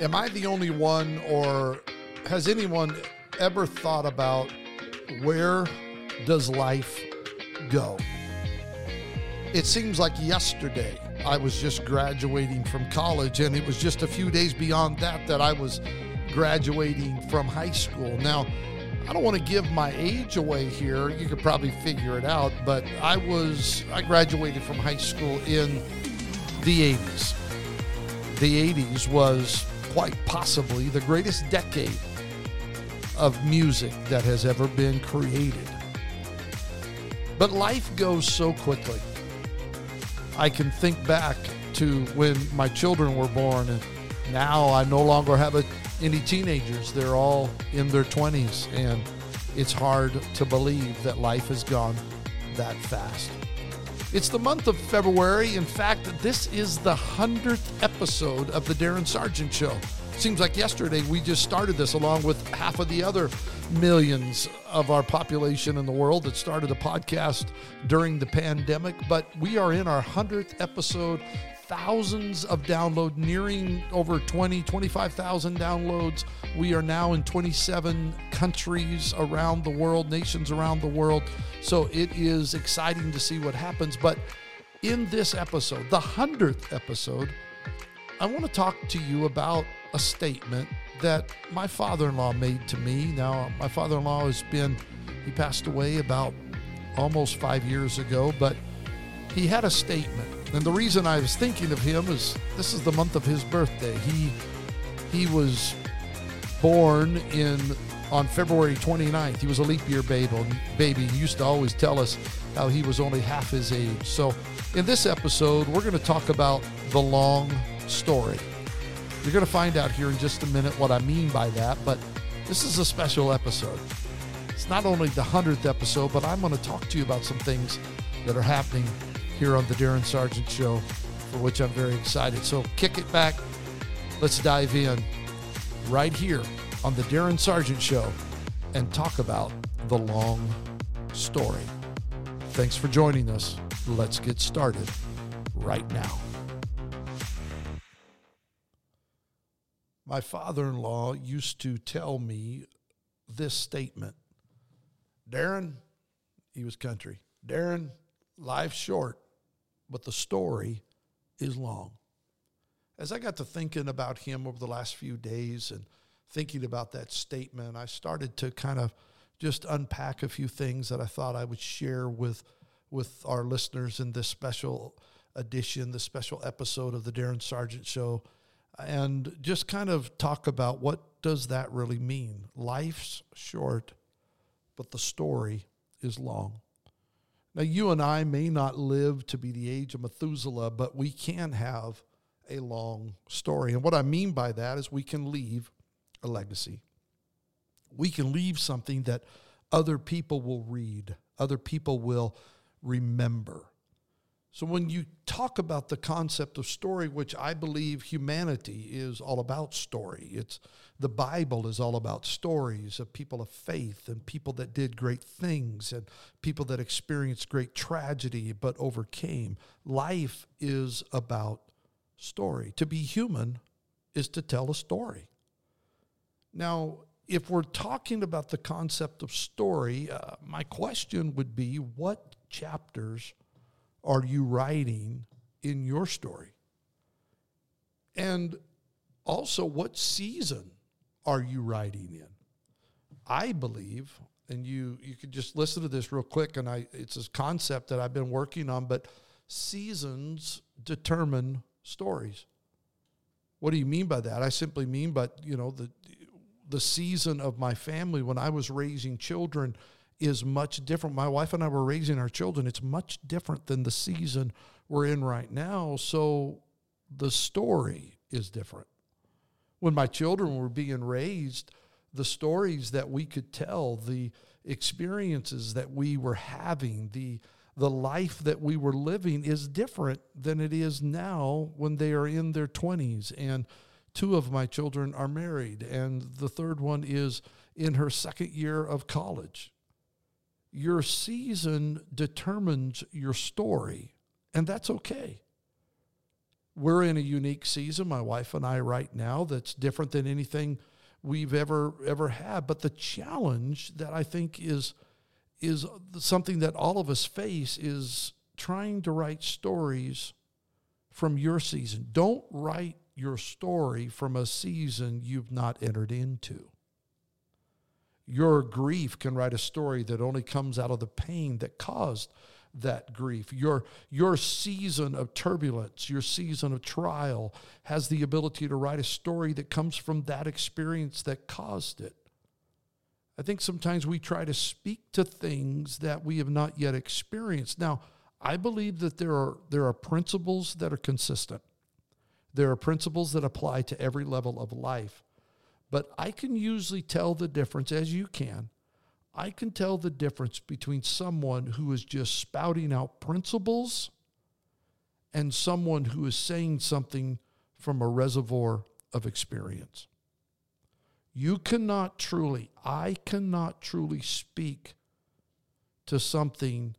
Am I the only one, or has anyone ever thought about where does life go? It seems like yesterday I was just graduating from college, and it was just a few days beyond that that I was graduating from high school. Now, I don't want to give my age away here. You could probably figure it out, but I was I graduated from high school in the 80s. The 80s was quite possibly the greatest decade of music that has ever been created. But life goes so quickly. I can think back to when my children were born, and now I no longer have a, any teenagers. They're all in their 20s, and it's hard to believe that life has gone that fast. It's the month of February. In fact, this is the 100th episode of The Darin Sargent Show. Seems like yesterday we just started this along with half of the other millions of our population in the world that started a podcast during the pandemic. But we are in our 100th episode, thousands of downloads, nearing over 20, 25,000 downloads. We are now in 27 countries around the world, nations around the world. So it is exciting to see what happens. But in this episode, the 100th episode, I want to talk to you about a statement that my father in law made to me. Now, my father in law has been, he passed away about almost five years ago, but he had a statement. And the reason I was thinking of him is this is the month of his birthday. He he was born in on February 29th. He was a leap year baby. Baby he used to always tell us how he was only half his age. So, in this episode, we're going to talk about the long story. You're going to find out here in just a minute what I mean by that, but this is a special episode. It's not only the 100th episode, but I'm going to talk to you about some things that are happening here on the Darin Sargent Show, for which I'm very excited. So kick it back. Let's dive in right here on the Darin Sargent Show and talk about the long story. Thanks for joining us. Let's get started right now. My father in law used to tell me this statement Darin, he was country. Darin, life's short, but the story is long. As I got to thinking about him over the last few days and thinking about that statement, I started to kind of just unpack a few things that I thought I would share with with our listeners in this special edition, this special episode of the Darin Sargent Show and just kind of talk about what does that really mean. Life's short, but the story is long. Now, you and I may not live to be the age of Methuselah, but we can have a long story. And what I mean by that is we can leave a legacy. We can leave something that other people will read, other people will remember. So when you talk about the concept of story, which I believe humanity is all about story, it's the Bible is all about stories of people of faith and people that did great things and people that experienced great tragedy but overcame. Life is about story. To be human is to tell a story. Now, if we're talking about the concept of story, uh, my question would be what chapters are you writing in your story? And also, what season are you writing in? I believe, and you you could just listen to this real quick, and I it's a concept that I've been working on, but seasons determine stories. What do you mean by that? I simply mean, but you know, the the season of my family when I was raising children is much different. My wife and I were raising our children. It's much different than the season we're in right now. So the story is different. When my children were being raised, the stories that we could tell, the experiences that we were having, the the life that we were living is different than it is now when they are in their 20s and two of my children are married and the third one is in her second year of college your season determines your story, and that's okay. We're in a unique season, my wife and I, right now, that's different than anything we've ever ever had. But the challenge that I think is is something that all of us face is trying to write stories from your season. Don't write your story from a season you've not entered into. Your grief can write a story that only comes out of the pain that caused that grief. Your, your season of turbulence, your season of trial has the ability to write a story that comes from that experience that caused it. I think sometimes we try to speak to things that we have not yet experienced. Now, I believe that there are, there are principles that are consistent. There are principles that apply to every level of life. But I can usually tell the difference, as you can, I can tell the difference between someone who is just spouting out principles and someone who is saying something from a reservoir of experience. You cannot truly, I cannot truly speak to something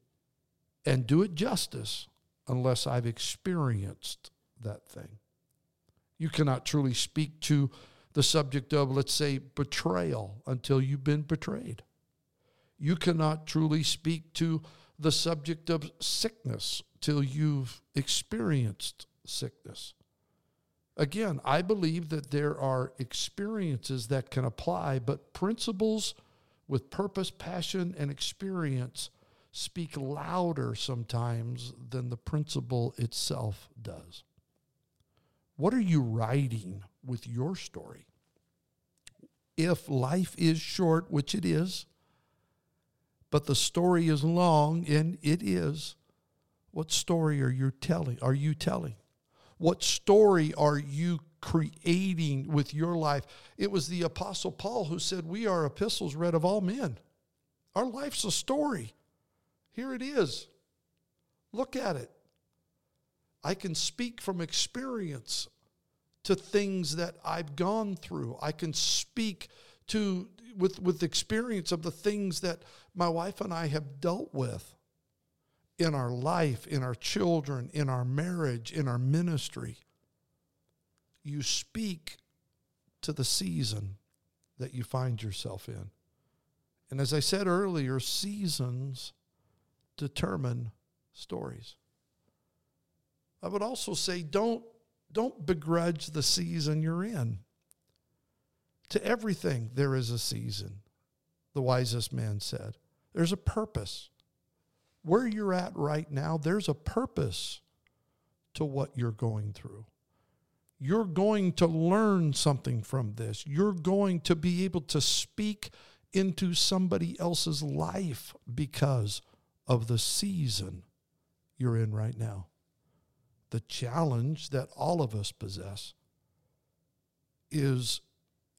and do it justice unless I've experienced that thing. You cannot truly speak to the subject of, let's say, betrayal until you've been betrayed you cannot truly speak to the subject of sickness till you've experienced sickness. Again, I believe that there are experiences that can apply, but principles with purpose, passion, and experience speak louder sometimes than the principle itself does. What are you writing with your story? If life is short, which it is, but the story is long, and it is. What story are you telling? Are you telling? What story are you creating with your life? It was the Apostle Paul who said, We are epistles read of all men. Our life's a story. Here it is. Look at it. I can speak from experience to things that I've gone through. I can speak to with with experience of the things that my wife and I have dealt with in our life, in our children, in our marriage, in our ministry. You speak to the season that you find yourself in. And as I said earlier, seasons determine stories. I would also say don't don't begrudge the season you're in. To everything, there is a season, the wisest man said. There's a purpose. Where you're at right now, there's a purpose to what you're going through. You're going to learn something from this. You're going to be able to speak into somebody else's life because of the season you're in right now. The challenge that all of us possess is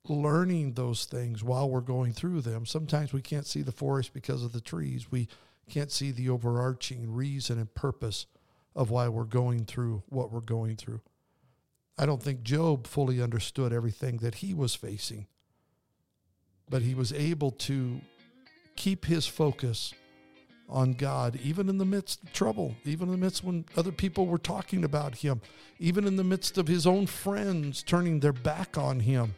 learning those things while we're going through them. Sometimes we can't see the forest because of the trees. We can't see the overarching reason and purpose of why we're going through what we're going through. I don't think Job fully understood everything that he was facing, but he was able to keep his focus on God, even in the midst of trouble, even in the midst when other people were talking about him, even in the midst of his own friends turning their back on him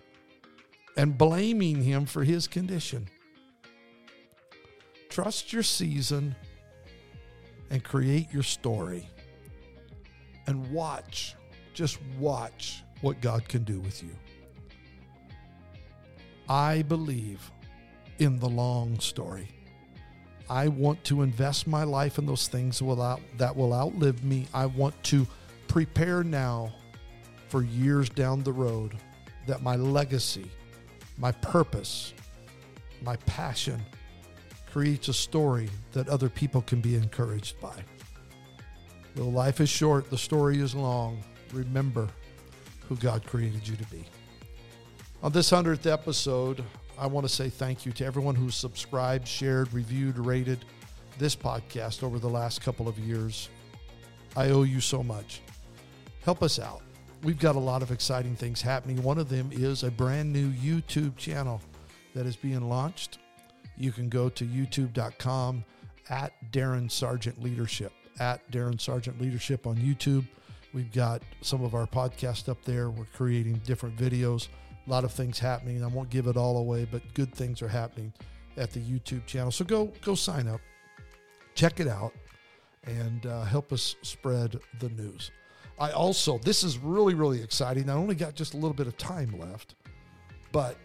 and blaming him for his condition. Trust your season and create your story. And watch, just watch what God can do with you. I believe in the long story. I want to invest my life in those things that will outlive me. I want to prepare now for years down the road that my legacy my purpose, my passion creates a story that other people can be encouraged by. Though life is short, the story is long. Remember who God created you to be. On this 100th episode, I want to say thank you to everyone who subscribed, shared, reviewed, rated this podcast over the last couple of years. I owe you so much. Help us out we've got a lot of exciting things happening. One of them is a brand new YouTube channel that is being launched. You can go to youtube.com at Darin Sargent Leadership, at Darin Sargent Leadership on YouTube. We've got some of our podcast up there. We're creating different videos. A lot of things happening. I won't give it all away, but good things are happening at the YouTube channel. So go go sign up, check it out, and uh, help us spread the news. I also this is really really exciting. I only got just a little bit of time left, but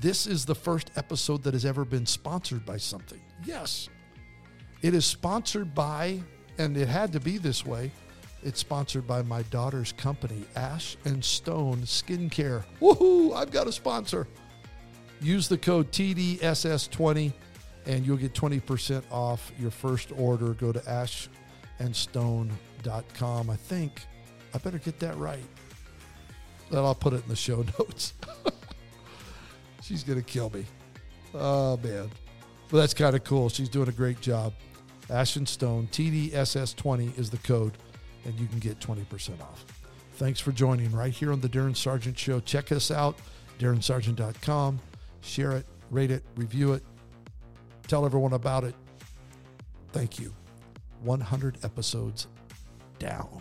this is the first episode that has ever been sponsored by something. Yes, it is sponsored by, and it had to be this way. It's sponsored by my daughter's company, Ash and Stone Skincare. Woohoo! I've got a sponsor. Use the code TDSS20 and you'll get 20% off your first order. Go to ashandstone.com. I think I better get that right. Well, I'll put it in the show notes. She's going to kill me. Oh, man. But that's kind of cool. She's doing a great job. Ash and Stone, TDSS20 is the code, and you can get 20% off. Thanks for joining right here on the Darin Sargent Show. Check us out, darinsargent.com. Share it, rate it, review it, tell everyone about it. Thank you. 100 episodes down.